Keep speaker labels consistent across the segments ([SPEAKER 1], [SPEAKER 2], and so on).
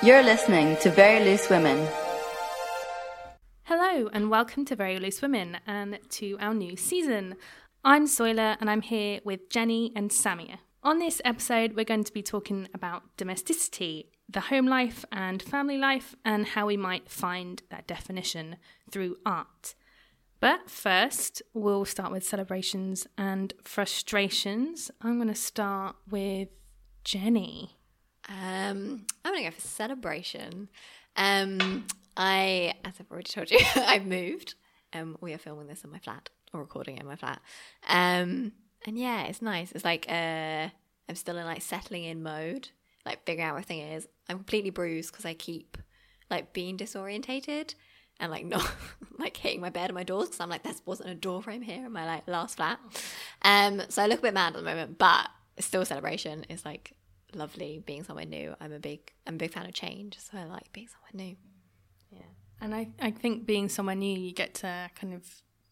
[SPEAKER 1] You're listening to Very Loose Women.
[SPEAKER 2] Hello, and welcome to Very Loose Women and to our new season. I'm Soila, and I'm here with Jenny and Samia. On this episode, we're going to be talking about domesticity, the home life and family life, and how we might find that definition through art. But first, we'll start with celebrations and frustrations. I'm going to start with Jenny.
[SPEAKER 3] Um, I'm gonna go for celebration. Um, I, as I've already told you, I've moved. Um, we are filming this in my flat or recording it in my flat. Um, and yeah, it's nice. It's like uh, I'm still in like settling in mode, like figuring out what thing is. I'm completely bruised because I keep like being disorientated and like not like hitting my bed and my doors because I'm like, that wasn't a door frame here in my like last flat. Um, so I look a bit mad at the moment, but it's still celebration. It's like lovely being somewhere new. I'm a big I'm a big fan of change, so I like being somewhere new. Yeah.
[SPEAKER 2] And I, I think being somewhere new, you get to kind of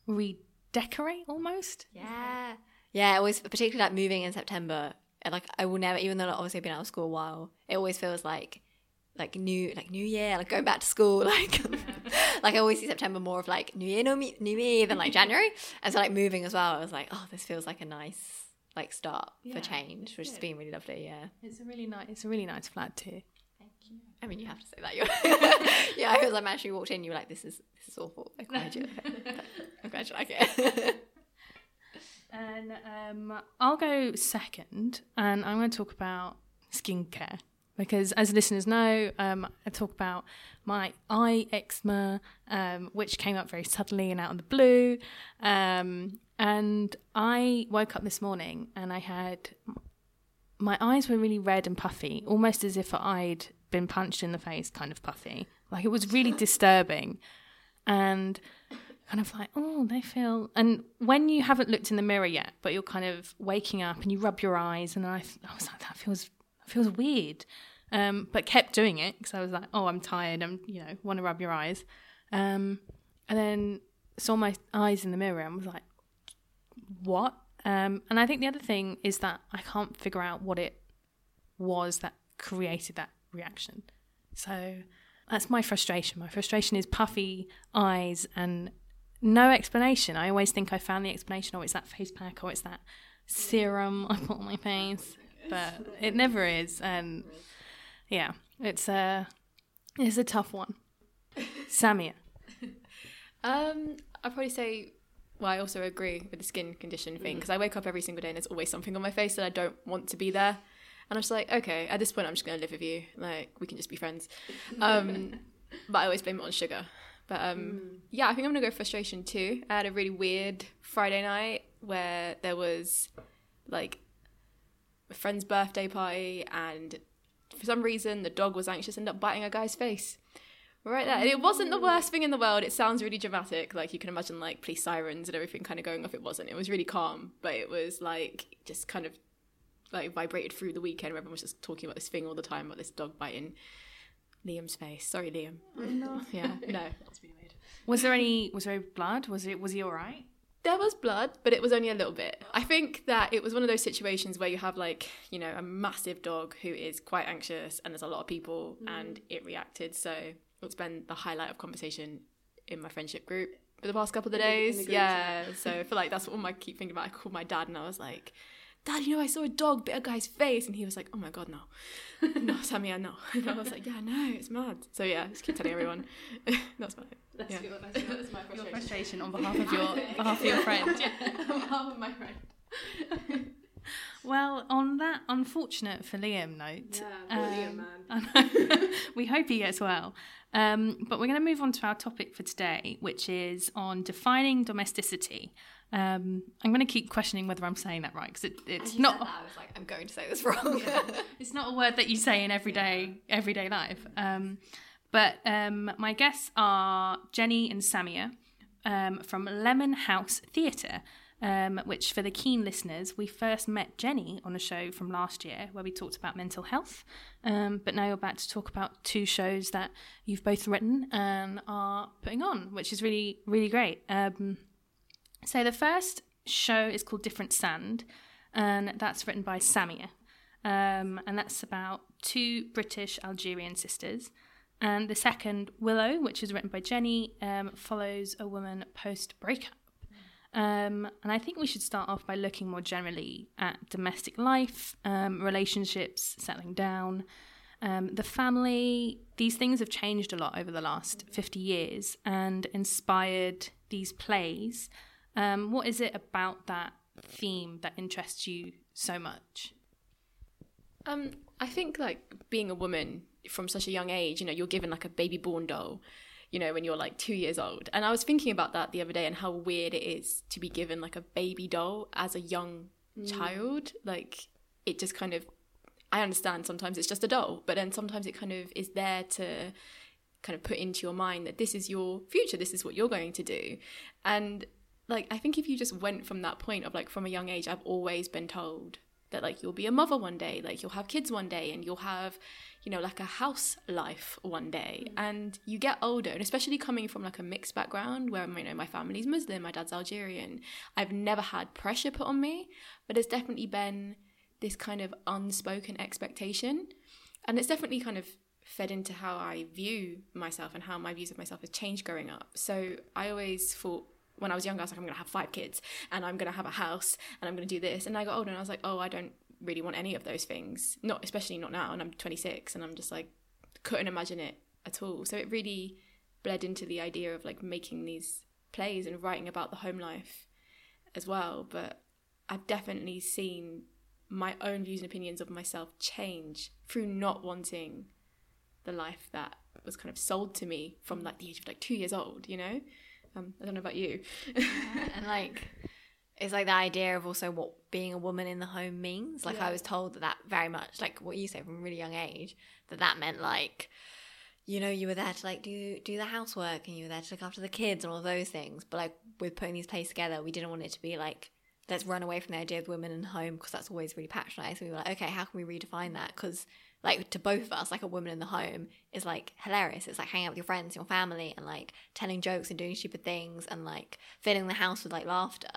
[SPEAKER 2] redecorate almost.
[SPEAKER 3] Yeah. Yeah, it always particularly like moving in September. and, Like I will never even though like, obviously I've been out of school a while, it always feels like like new like new year, like going back to school, like like I always see September more of like new year, no me, new me than like January. And so like moving as well, I was like, oh, this feels like a nice like start
[SPEAKER 2] Yeah.
[SPEAKER 3] for change, which has been really lovely. Yeah.
[SPEAKER 2] It's a really nice. It's a really nice flat too. Thank you.
[SPEAKER 3] I mean, you have to say that. You're yeah, because I'm actually walked in. You were like, "This is this is awful." Why do you? I'm glad you like it.
[SPEAKER 2] And um, I'll go second, and I'm going to talk about skincare because, as listeners know, um, I talk about my eye eczema, um, which came up very suddenly and out of the blue. Um, and I woke up this morning and I had my eyes were really red and puffy, almost as if I'd been punched in the face, kind of puffy. Like it was really disturbing. And kind of like, oh, they feel. And when you haven't looked in the mirror yet, but you're kind of waking up and you rub your eyes, and I, I was like, that feels that feels weird. Um, but kept doing it because I was like, oh, I'm tired. I'm, you know, want to rub your eyes. Um, and then saw my eyes in the mirror and was like, what? Um, and I think the other thing is that I can't figure out what it was that created that reaction. So that's my frustration. My frustration is puffy eyes and no explanation. I always think I found the explanation, or it's that face pack, or it's that serum I put on my face, but it never is. And yeah, it's a it's a tough one. Samia,
[SPEAKER 4] Um, I'd probably say, well, I also agree with the skin condition thing because I wake up every single day and there's always something on my face that I don't want to be there. And I'm just like, okay, at this point, I'm just going to live with you. Like, we can just be friends. Um, but I always blame it on sugar. But um, yeah, I think I'm going to go frustration too. I had a really weird Friday night where there was like a friend's birthday party and for some reason the dog was anxious and ended up biting a guy's face. Right there. And it wasn't the worst thing in the world. It sounds really dramatic. Like you can imagine like police sirens and everything kind of going off. It wasn't. It was really calm, but it was like just kind of like vibrated through the weekend everyone was just talking about this thing all the time about this dog biting Liam's face. Sorry, Liam. Yeah, no.
[SPEAKER 2] was there any was there any blood? Was it was he all right?
[SPEAKER 4] There was blood, but it was only a little bit. I think that it was one of those situations where you have like, you know, a massive dog who is quite anxious and there's a lot of people and it reacted. So it's been the highlight of conversation in my friendship group for the past couple of days. Yeah. So I feel like that's what I keep thinking about. I called my dad and I was like, Dad, you know, I saw a dog bit a guy's face. And he was like, Oh my God, no. no, Samia, no. And I was like, Yeah, no, it's mad. So yeah, just keep telling everyone. that's fine. That's, yeah. that's, my
[SPEAKER 2] Your frustration on behalf of your behalf of your friend.
[SPEAKER 4] on behalf of my friend.
[SPEAKER 2] Well, on that unfortunate for Liam note,
[SPEAKER 4] Yeah, Liam,
[SPEAKER 2] um, we hope he gets well. Um, but we're going to move on to our topic for today, which is on defining domesticity. Um, I'm going to keep questioning whether I'm saying that right because it, it's not
[SPEAKER 3] that, I was like, I'm going to say this wrong.
[SPEAKER 2] it's not a word that you say in everyday everyday life. Um, but um, my guests are Jenny and Samia um, from Lemon House Theatre, um, which for the keen listeners, we first met Jenny on a show from last year where we talked about mental health. Um, but now you're back to talk about two shows that you've both written and are putting on, which is really really great. Um, so the first show is called Different Sand, and that's written by Samia. um, and that's about two British Algerian sisters. And the second, Willow, which is written by Jenny, um, follows a woman post breakup. Um, and I think we should start off by looking more generally at domestic life, um, relationships, settling down, um, the family. These things have changed a lot over the last 50 years and inspired these plays. Um, what is it about that theme that interests you so much?
[SPEAKER 4] Um, I think like being a woman from such a young age, you know, you're given like a baby born doll, you know, when you're like two years old. And I was thinking about that the other day and how weird it is to be given like a baby doll as a young mm. child. Like it just kind of, I understand sometimes it's just a doll, but then sometimes it kind of is there to kind of put into your mind that this is your future, this is what you're going to do. And like, I think if you just went from that point of like from a young age, I've always been told that like you'll be a mother one day like you'll have kids one day and you'll have you know like a house life one day. Mm. And you get older and especially coming from like a mixed background where you know my family's muslim my dad's algerian i've never had pressure put on me. But it's definitely been this kind of unspoken expectation. And it's definitely kind of fed into how i view myself and how my views of myself has changed growing up. So i always thought when I was younger, I was like, I'm to have five kids and I'm to have a house and I'm to do this. And I got older and I was like, oh, I don't really want any of those things. Not, especially not now. And I'm 26 and I'm just like, couldn't imagine it at all. So it really bled into the idea of like making these plays and writing about the home life as well. But I've definitely seen my own views and opinions of myself change through not wanting the life that was kind of sold to me from like the age of like two years old, you know? Um, I don't know about you.
[SPEAKER 3] and like it's like the idea of also what being a woman in the home means. Like i was told that that very much like what you say from a really young age that that meant like you know you were there to like do do the housework and you were there to look after the kids and all those things. But like with putting these plays together we didn't want it to be like let's run away from the idea of women in home because that's always really patronized. We were like okay how can we redefine that? Because like to both of us, like a woman in the home is like hilarious. It's like hanging out with your friends, your family, and like telling jokes and doing stupid things and like filling the house with like laughter.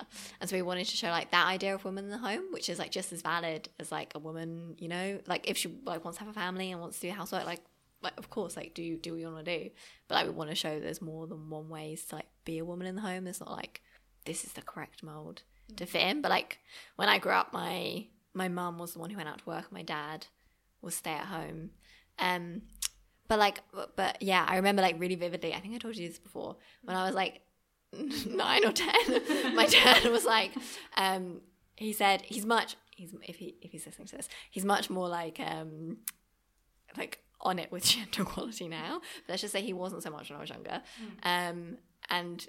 [SPEAKER 3] And so we wanted to show like that idea of women in the home, which is like just as valid as like a woman, you know, like if she like wants to have a family and wants to do housework, like like of course like do do what you want to do. But like we want to show there's more than one ways to like be a woman in the home. It's not like this is the correct mold to mm. fit in. But like when I grew up, my my mum was the one who went out to work. My dad was stay at home. Um, but like, but yeah, I remember like really vividly. I think I told you this before when I was like nine or ten. my dad was like, um, he said he's much. He's if he if he's listening to this, he's much more like um, like on it with gender equality now. But let's just say he wasn't so much when I was younger. Mm. Um, and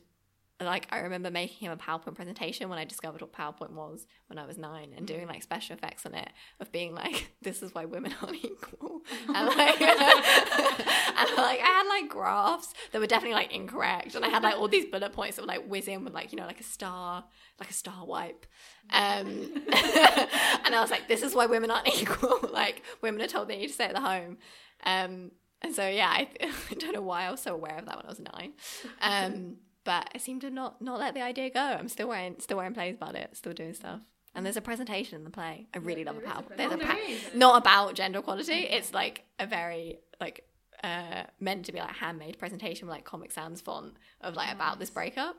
[SPEAKER 3] like I remember making him a PowerPoint presentation when I discovered what PowerPoint was when I was nine and doing like special effects on it of being like, this is why women aren't equal. And like, and like I had like graphs that were definitely like incorrect. And I had like all these bullet points that were like whizzing with like, you know, like a star, like a star wipe. Um, and I was like, this is why women aren't equal. like women are told they need to stay at the home. Um, and so yeah, I, I don't know why I was so aware of that when I was nine. Um, but I seem to not not let the idea go. I'm still wearing still wearing plays about it, still doing stuff. And there's a presentation in the play. I really love a PowerPoint. There's a pa- not about gender equality. It's like a very like uh, meant to be like handmade presentation with like Comic Sans font of like nice. about this breakup.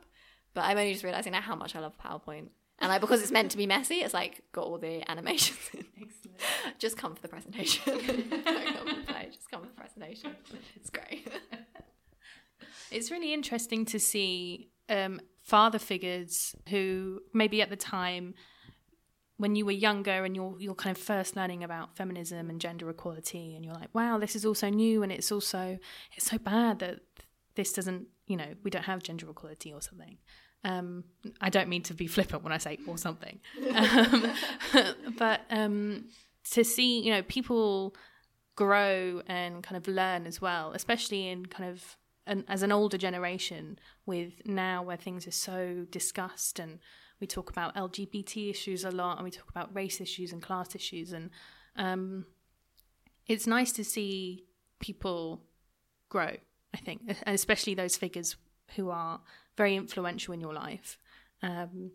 [SPEAKER 3] But I'm only just realizing now how much I love PowerPoint. And like because it's meant to be messy, it's like got all the animations in. Excellent. Just come for the presentation. Don't come for the play. Just come for the presentation. It's great.
[SPEAKER 2] It's really interesting to see um, father figures who maybe at the time when you were younger and you're you're kind of first learning about feminism and gender equality and you're like wow this is also new and it's also it's so bad that this doesn't you know we don't have gender equality or something. Um, I don't mean to be flippant when I say or something. Um, but um, to see you know people grow and kind of learn as well especially in kind of an, as an older generation with now where things are so discussed and we talk about LGBT issues a lot and we talk about race issues and class issues and um, it's nice to see people grow I think and especially those figures who are very influential in your life. Um,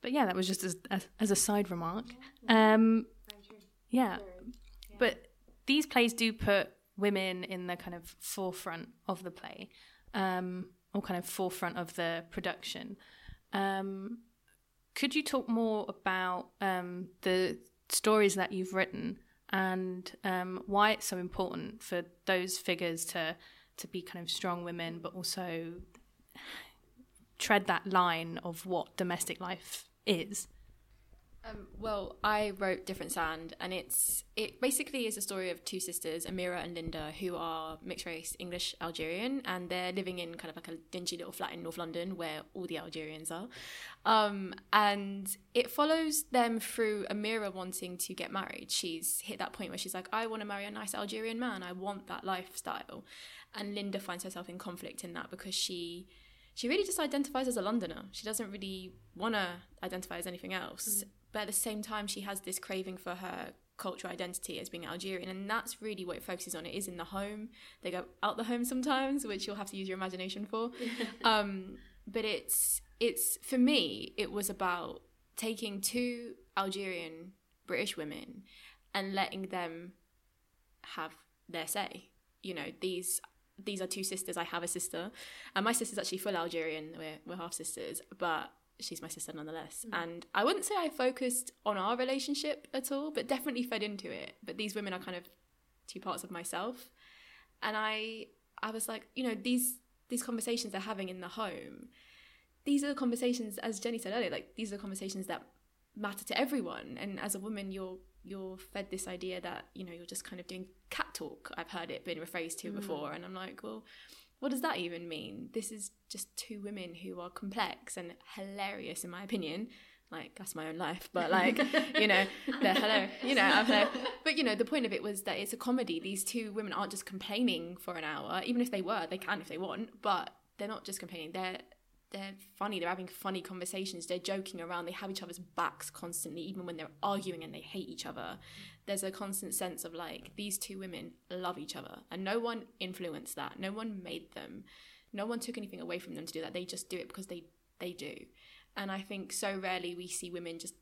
[SPEAKER 2] but yeah that was just as, as, as a side remark. Um, Yeah. But these plays do put women in the kind of forefront of the play, um, or kind of forefront of the production. Um, could you talk more about um, the stories that you've written and um, why it's so important for those figures to to be kind of strong women, but also tread that line of what domestic life is?
[SPEAKER 4] Um, well, I wrote Different Sand, and it's it basically is a story of two sisters, Amira and Linda, who are mixed race English Algerian, and they're living in kind of like a dingy little flat in North London where all the Algerians are. Um, and it follows them through Amira wanting to get married. She's hit that point where she's like, I want to marry a nice Algerian man. I want that lifestyle. And Linda finds herself in conflict in that because she she really just identifies as a Londoner. She doesn't really want to identify as anything else. Mm. But at the same time, she has this craving for her cultural identity as being Algerian, and that's really what it focuses on. It is in the home. They go out the home sometimes, which you'll have to use your imagination for. um, but it's it's for me, it was about taking two Algerian British women and letting them have their say. You know, these these are two sisters. I have a sister, and my sister's actually full Algerian. We're we're half sisters, but she's my sister nonetheless. Mm. And I wouldn't say I focused on our relationship at all, but definitely fed into it. But these women are kind of two parts of myself. And I I was like, you know, these these conversations they're having in the home, these are the conversations, as Jenny said earlier, like these are the conversations that matter to everyone. And as a woman, you're you're fed this idea that, you know, you're just kind of doing cat talk. I've heard it been rephrased to mm. before. And I'm like, well, what does that even mean? This is just two women who are complex and hilarious, in my opinion. Like that's my own life, but like you know, they're hilarious. You know, I'm like, but you know, the point of it was that it's a comedy. These two women aren't just complaining for an hour, even if they were, they can if they want, but they're not just complaining. They're they're funny. They're having funny conversations. They're joking around. They have each other's backs constantly, even when they're arguing and they hate each other. There's a constant sense of like these two women love each other, and no one influenced that. No one made them. No one took anything away from them to do that. They just do it because they they do. And I think so rarely we see women just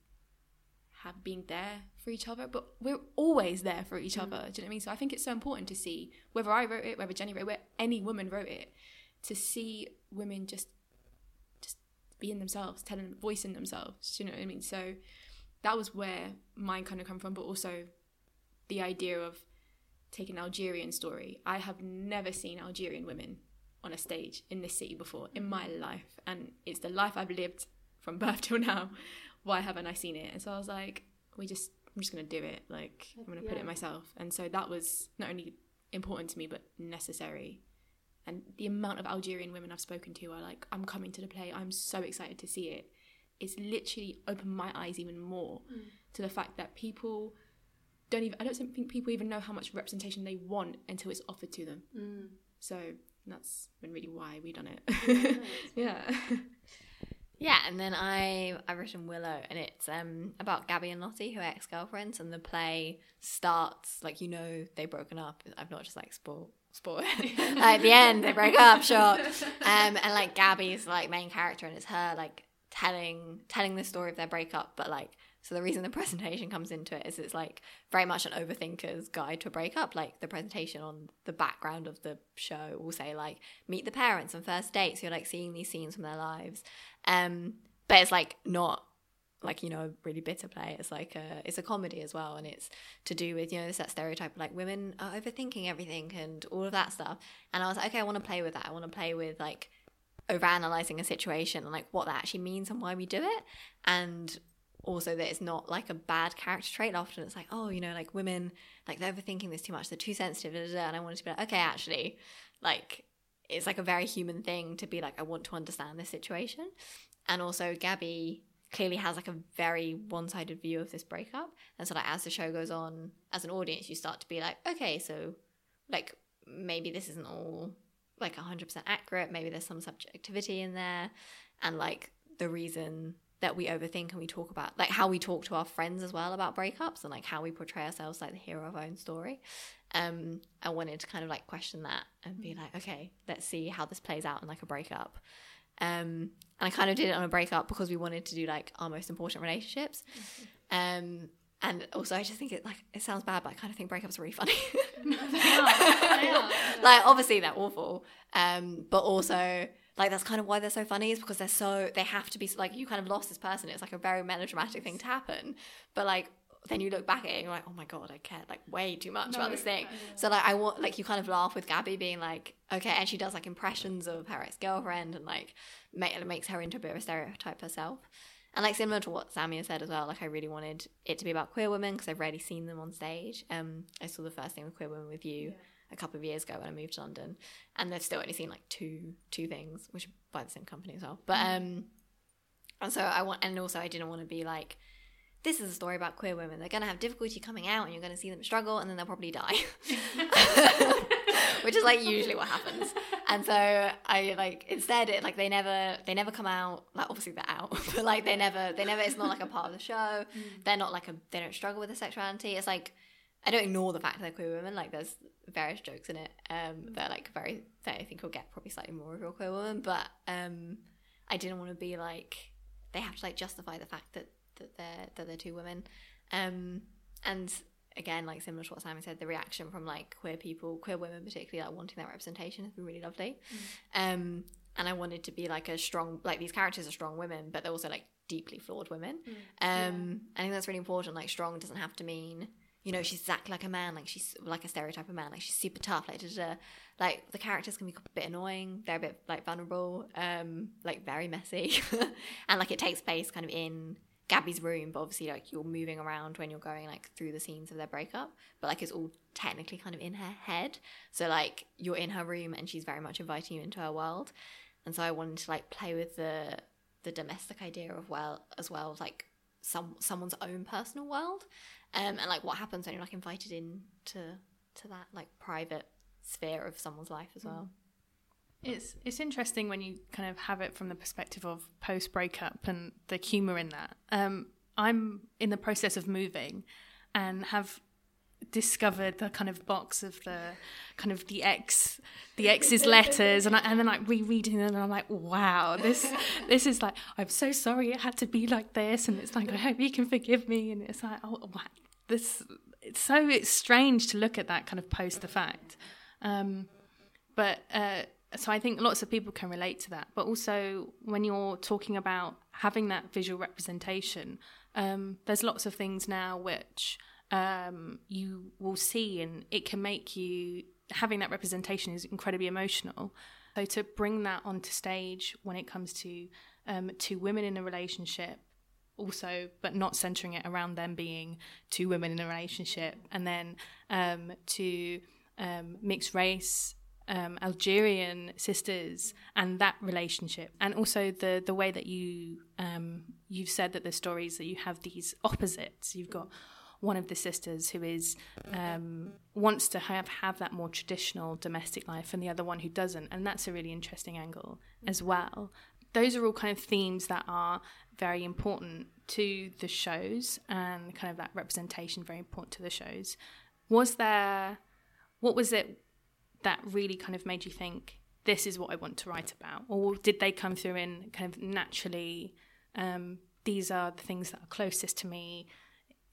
[SPEAKER 4] have being there for each other, but we're always there for each mm. other. Do you know what I mean? So I think it's so important to see whether I wrote it, whether Jenny wrote it, whether any woman wrote it, to see women just being themselves, telling, voicing themselves. Do you know what I mean? So that was where mine kind of come from, but also the idea of taking an Algerian story. I have never seen Algerian women on a stage in this city before in my mm-hmm. life, and it's the life I've lived from birth till now. Why haven't I seen it? And so I was like, we just, I'm just gonna do it. Like I'm gonna yeah. put it myself. And so that was not only important to me, but necessary and the amount of Algerian women I've spoken to are like, I'm coming to the play, I'm so excited to see it. It's literally opened my eyes even more mm. to the fact that people don't even, I don't think people even know how much representation they want until it's offered to them. Mm. So that's been really why we done it. yeah.
[SPEAKER 3] Yeah, and then I I've written Willow, and it's um about Gabby and Lottie, who are ex girlfriends, and the play starts like you know they've broken up. I've not just like spoiled spoiler. at the end, they break up, sure. Um, and like Gabby's like main character, and it's her like telling telling the story of their breakup, but like so the reason the presentation comes into it is it's like very much an overthinker's guide to a breakup. Like the presentation on the background of the show will say like meet the parents on first dates. You're like seeing these scenes from their lives. Um, but it's like not like you know really bitter play. It's like a it's a comedy as well and it's to do with you know that stereotype of like women are overthinking everything and all of that stuff. And i was like okay i want to play with that. I want to play with like overanalyzing a situation and like what that actually means and why we do it. And also that it's not like a bad character trait. Often it's like oh you know like women like they're overthinking this too much. They're too sensitive da, da, da. and i wanted to be like okay actually like it's like a very human thing to be like i want to understand this situation. And also gabby clearly has like a very one-sided view of this breakup. And so like as the show goes on as an audience you start to be like okay so like maybe this isn't all like 100% accurate. Maybe there's some subjectivity in there. And like the reason that we overthink and we talk about like how we talk to our friends as well about breakups and like how we portray ourselves like the hero of our own story um i wanted to kind of like question that and be like okay let's see how this plays out in like a breakup um, and I kind of did it on a breakup because we wanted to do like our most important relationships. Mm-hmm. Um, and also I just think it like it sounds bad, but I kind of think breakups are really funny.
[SPEAKER 2] They are, they are.
[SPEAKER 3] like obviously they're awful, um, but also like that's kind of why they're so funny is because they're so they have to be like you kind of lost this person. It's like a very melodramatic thing to happen, but like then you look back at it and you're like, oh my god, I cared like way too much about this thing. So like I want like you kind of laugh with Gabby being like, okay, and she does like impressions of her ex girlfriend and like make, makes her into a bit of a stereotype herself. And like similar to what Samia said as well, like I really wanted it to be about queer women because I've rarely seen them on stage. Um, I saw the first thing with queer women with you a couple of years ago when I moved to London, and they've still only seen like two two things, which are by the same company as well. But um, and so I want, and also I didn't want to be like, this is a story about queer women. They're gonna have difficulty coming out, and you're gonna see them struggle, and then they'll probably die, which is like usually what happens. And so I like instead it like they never they never come out. Like obviously they're out, but like they never they never. It's not like a part of the show. They're not like a they don't struggle with their sexuality. It's like I don't ignore the fact that they're queer women. Like there's various jokes in it. Um, they're like very that I think will get probably slightly more of your queer woman, but um, I didn't want to be like they have to like justify the fact that that they're that they're two women. Um, and again, like similar to what Samia said, the reaction from like queer people, queer women particularly, like wanting that representation has been really lovely. Um, and I wanted to be like a strong, like these characters are strong women, but they're also like deeply flawed women. Um, I think that's really important. Like strong doesn't have to mean you know she's exactly like a man, like she's like a stereotype of man, like she's super tough, like da, da, da. like the characters can be a bit annoying, they're a bit like vulnerable, um, like very messy, and like it takes place kind of in Gabby's room, but obviously like you're moving around when you're going like through the scenes of their breakup, but like it's all technically kind of in her head. So like you're in her room and she's very much inviting you into her world. And so I wanted to like play with the the domestic idea of well as well as like some someone's own personal world. Um and like what happens when you're like invited in to to that like private sphere of someone's life as well.
[SPEAKER 2] It's it's interesting when you kind of have it from the perspective of post breakup and the humor in that. Um, I'm in the process of moving, and have discovered the kind of box of the kind of the ex the ex's letters. And I, and then like rereading them and I'm like wow this this is like I'm so sorry it had to be like this. And it's like I hope you can forgive me. And it's like oh wow, this it's so it's strange to look at that kind of post the fact um, but uh, so I think lots of people can relate to that. But also, when you're talking about having that visual representation, um, there's lots of things now which um, you will see, and it can make you having that representation is incredibly emotional. So to bring that onto stage when it comes to um, two women in a relationship, also, but not centering it around them being two women in a relationship, and then um, to um, mixed race um, Algerian sisters and that relationship, and also the the way that you um, you've said that the stories that you have these opposites. You've got one of the sisters who is um, wants to have have that more traditional domestic life, and the other one who doesn't, and that's a really interesting angle as well. Those are all kind of themes that are very important to the shows, and kind of that representation very important to the shows. Was there? What was it that really kind of made you think this is what I want to write about, or did they come through in kind of naturally? Um, these are the things that are closest to me.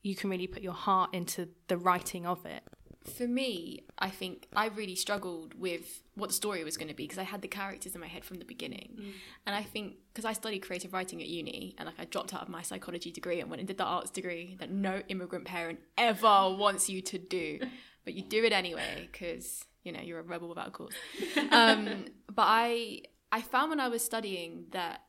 [SPEAKER 2] You can really put your heart into the writing of it.
[SPEAKER 4] For me, I think I really struggled with what the story was going to be because I had the characters in my head from the beginning. And I think because I studied creative writing at uni and like I dropped out of my psychology degree and went and did the arts degree that no immigrant parent ever wants you to do, but you do it anyway because you know you're a rebel without a cause. Um, but I I found when I was studying that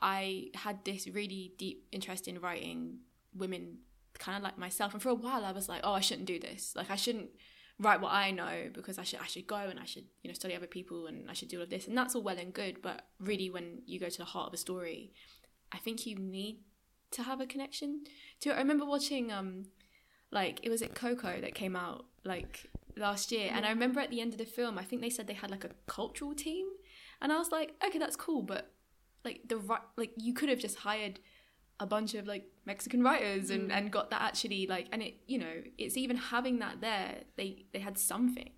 [SPEAKER 4] I had this really deep interest in writing women kind of like myself. And for a while I was like oh I shouldn't do this. Like I shouldn't write what I know because I should I should go and I should you know study other people and I should do all of this. And that's all well and good but really when you go to the heart of a story I think you need to have a connection to it. I remember watching um like it was at Coco that came out like last year. And I remember at the end of the film I think they said they had like a cultural team. And I was like okay that's cool but like the right like you could have just hired a bunch of like Mexican writers and, and got that actually like and it you know it's even having that there they they had something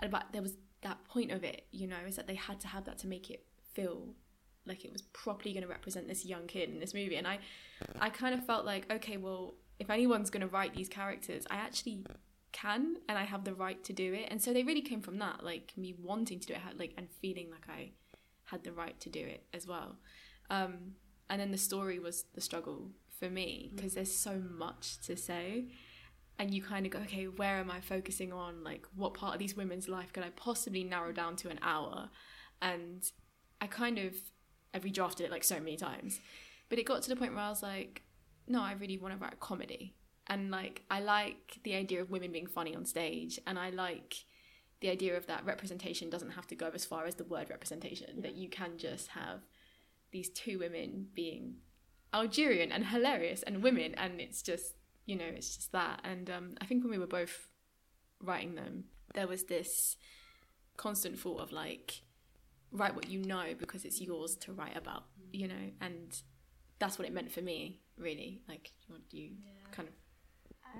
[SPEAKER 4] and but there was that point of it you know is that they had to have that to make it feel like it was properly going to represent this young kid in this movie and I I kind of felt like okay well if anyone's going to write these characters, I actually can and I have the right to do it. And so they really came from that, like me wanting to do it, like and feeling like I had the right to do it as well. Um, and then the story was the struggle for me mm. because there's so much to say. And you kind of go okay where am i focusing on? Like what part of these women's life could i possibly narrow down to an hour? And i kind of i redrafted it like so many times. But it got to the point where i was like no i really want to write a comedy. And like i like the idea of women being funny on stage and i like the idea of that representation doesn't have to go as far as the word representation that you can just have these two women being Algerian and hilarious and women, and it's just you know it's just that. And um, I think when we were both writing them, there was this constant thought of like write what you know because it's yours to write about, you know, and that's what it meant for me, really. Like, do you kind of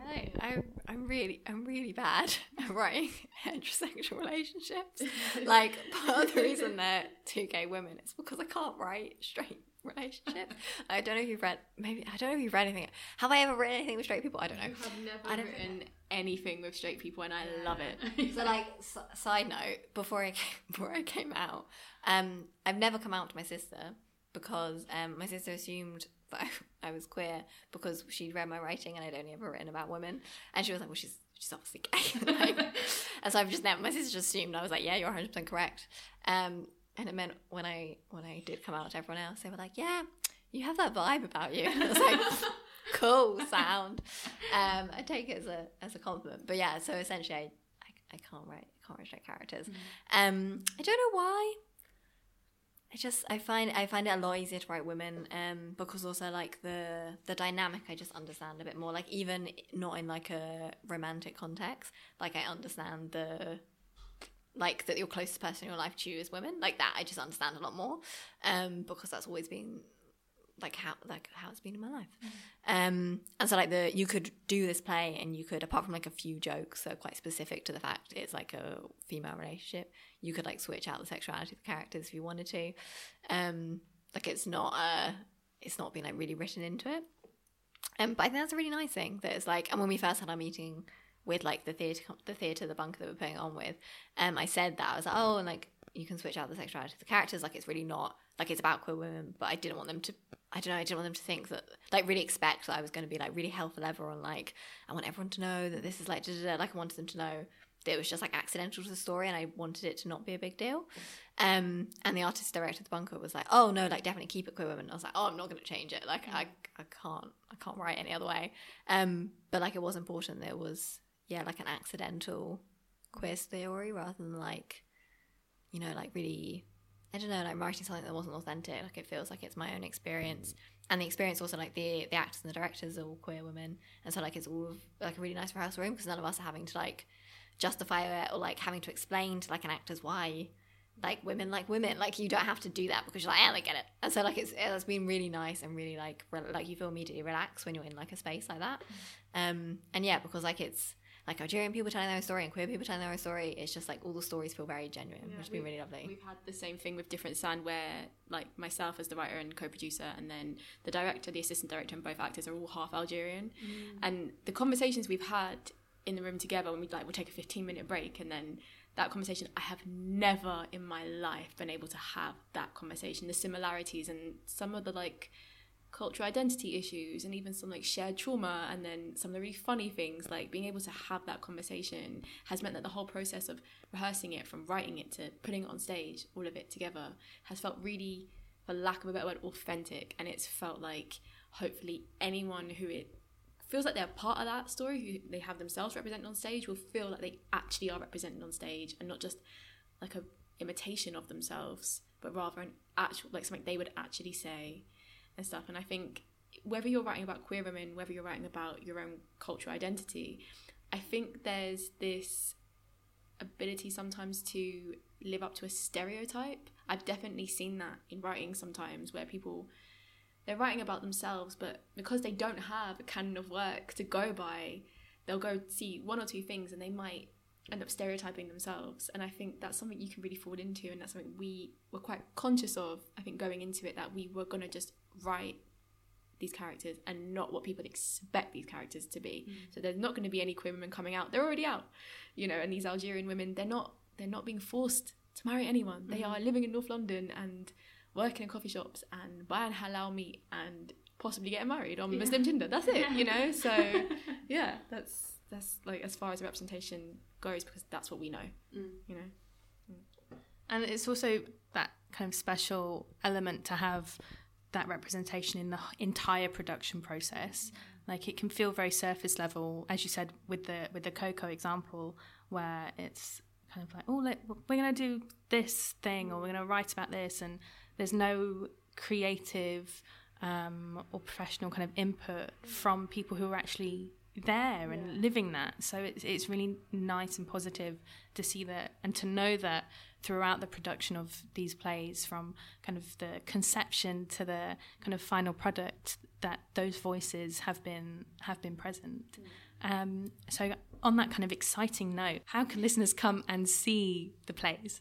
[SPEAKER 3] I, I, I'm really, I'm really bad at writing heterosexual relationships. like part of the reason they're two gay women is because I can't write straight relationships. I don't know if you've read, maybe I don't know if you've read anything. Have I ever written anything with straight people? I don't know.
[SPEAKER 4] I've never
[SPEAKER 3] I
[SPEAKER 4] written anything with straight people, and I love it.
[SPEAKER 3] So, like, s- side note, before I came, before I came out, um, I've never come out to my sister because um, my sister assumed that I, I was queer because she'd read my writing and I'd only ever written about women, and she was like, "Well, she's she's obviously gay." like, and so I've just never. My sister just assumed I was like, "Yeah, you're 100 percent correct." Um, and it meant when I when I did come out to everyone else, they were like, "Yeah, you have that vibe about you." And I was like. cool sound. Um, I take it as a as a compliment. But yeah, so essentially, I I, I can't write I can't write straight characters. Um, I don't know why. I just I find I find it a lot easier to write women, um, because also like the the dynamic I just understand a bit more. Like even not in like a romantic context, like I understand the like that your closest person in your life to you is women, like that I just understand a lot more, um, because that's always been like how like how it's been in my life. Um, and so like the you could do this play and you could apart from like a few jokes that are quite specific to the fact it's like a female relationship, you could like switch out the sexuality of the characters if you wanted to. Um, like it's not a it's not been like really written into it. Um, but I think that's a really nice thing that it's like and when we first had our meeting with like the theatre the theatre the bunker that we're putting on with, um, I said that I was like, oh, and like you can switch out the sexuality of the characters. Like it's really not like it's about queer women, but I didn't want them to. I don't know. I didn't want them to think that like really expect that I was going to be like really helpful ever like I want everyone to know that this is like da, da, da. like I wanted them to know that it was just like accidental to the story, and I wanted it to not be a big deal. Um, and the artist director of the bunker was like, "Oh no, like definitely keep it queer women." I was like, "Oh, I'm not going to change it. Like I, I can't, I can't write any other way." Um, but like it was important. There was yeah, like an accidental queer story rather than like you know, like really, I don't know, like writing something that wasn't authentic. Like it feels like it's my own experience, and the experience also like the the actors and the directors are all queer women, and so like it's all like a really nice rehearsal room because none of us are having to like justify it or like having to explain to like an actors why like women like women. Like you don't have to do that because you're like yeah I get it. And so like it's it's been really nice and really like re- like you feel immediately relaxed when you're in like a space like that. Um and yeah because like it's like Algerian people telling their own story and queer people telling their own story it's just like all the stories feel very genuine which has been really lovely
[SPEAKER 4] We've had the same thing with Different Sand, where like myself as the writer and co-producer, and then the director, the assistant director, and both actors are all half Algerian. Mm. And the conversations we've had in the room together when we like we'll take a fifteen minute break, and then that conversation, I have never in my life been able to have that conversation. The similarities and some of the like cultural identity issues and even some like shared trauma and then some of the really funny things like being able to have that conversation has meant that the whole process of rehearsing it from writing it to putting it on stage all of it together has felt really for lack of a better word authentic. And it's felt like hopefully anyone who it feels like they're part of that story who they have themselves represented on stage will feel like they actually are represented on stage and not just like a imitation of themselves but rather an actual like something they would actually say and stuff. And I think whether you're writing about queer women, whether you're writing about your own cultural identity, I think there's this ability sometimes to live up to a stereotype. I've definitely seen that in writing sometimes where people they're writing about themselves, but because they don't have a canon of work to go by, they'll go see one or two things and they might end up stereotyping themselves. And I think that's something you can really fall into, and that's something we were quite conscious of. I think going into it that we were gonna just write these characters and not what people expect these characters to be. Mm. So there's not going to be any queer women coming out. They're already out, you know. And these Algerian women, they're not they're not being forced to marry anyone. They mm. are living in North London and working in coffee shops and buying halal meat and possibly getting married on Muslim Tinder. That's it, you know. So yeah, that's that's like as far as representation goes because that's what we know, you know.
[SPEAKER 2] And it's also that kind of special element to have that representation in the entire production process. Like it can feel very surface level, as you said with the with the Coco example, where it's kind of like, oh, let, we're going to do this thing, or we're going to write about this, and there's no creative um, or professional kind of input from people who are actually there and living that. So it's it's really nice and positive to see that and to know that throughout the production of these plays, from kind of the conception to the kind of final product, that those voices have been have been present. Um, so on that kind of exciting note, how can listeners come and see the plays?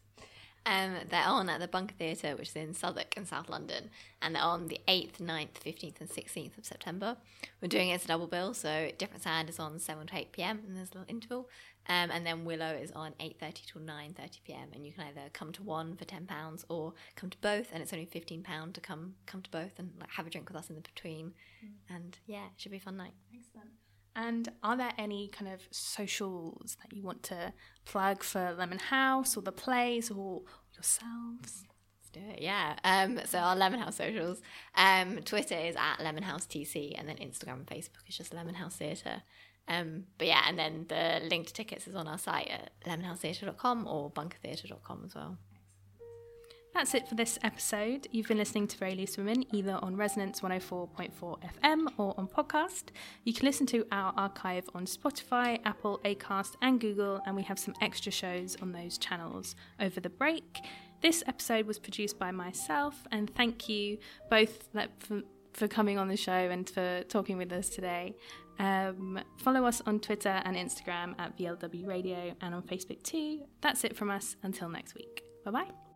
[SPEAKER 3] Um, they're on at the Bunker Theatre, which is in Southwark in South London, and they're on the 8th, 9th, 15th, and 16th of September. We're doing it as a double bill, so Different Sand is on 7 to 8 pm, and there's a little interval. Um, and then Willow is on 8.30 till 9.30 pm, and you can either come to one for £10 or come to both, and it's only £15 to come come to both and like have a drink with us in the between. And yeah, it should be a fun night.
[SPEAKER 2] Excellent. And are there any kind of socials that you want to plug for Lemon House or the plays or yourselves?
[SPEAKER 3] Let's do it. Yeah. Um, so our Lemon House socials. Um, Twitter is at Lemon House TC, and then Instagram and Facebook is just Lemon House Theatre. Um, but yeah, and then the link to tickets is on our site at lemonhousetheatre.com or bunkertheatre.com as well.
[SPEAKER 2] That's it for this episode. You've been listening to Very Loose Women either on Resonance 104.4 FM or on podcast. You can listen to our archive on Spotify, Apple, Acast, and Google, and we have some extra shows on those channels over the break. This episode was produced by myself, and thank you both for, coming on the show and for talking with us today. Um, follow us on Twitter and Instagram at VLW Radio and on Facebook too. That's it from us. Until next week. Bye bye.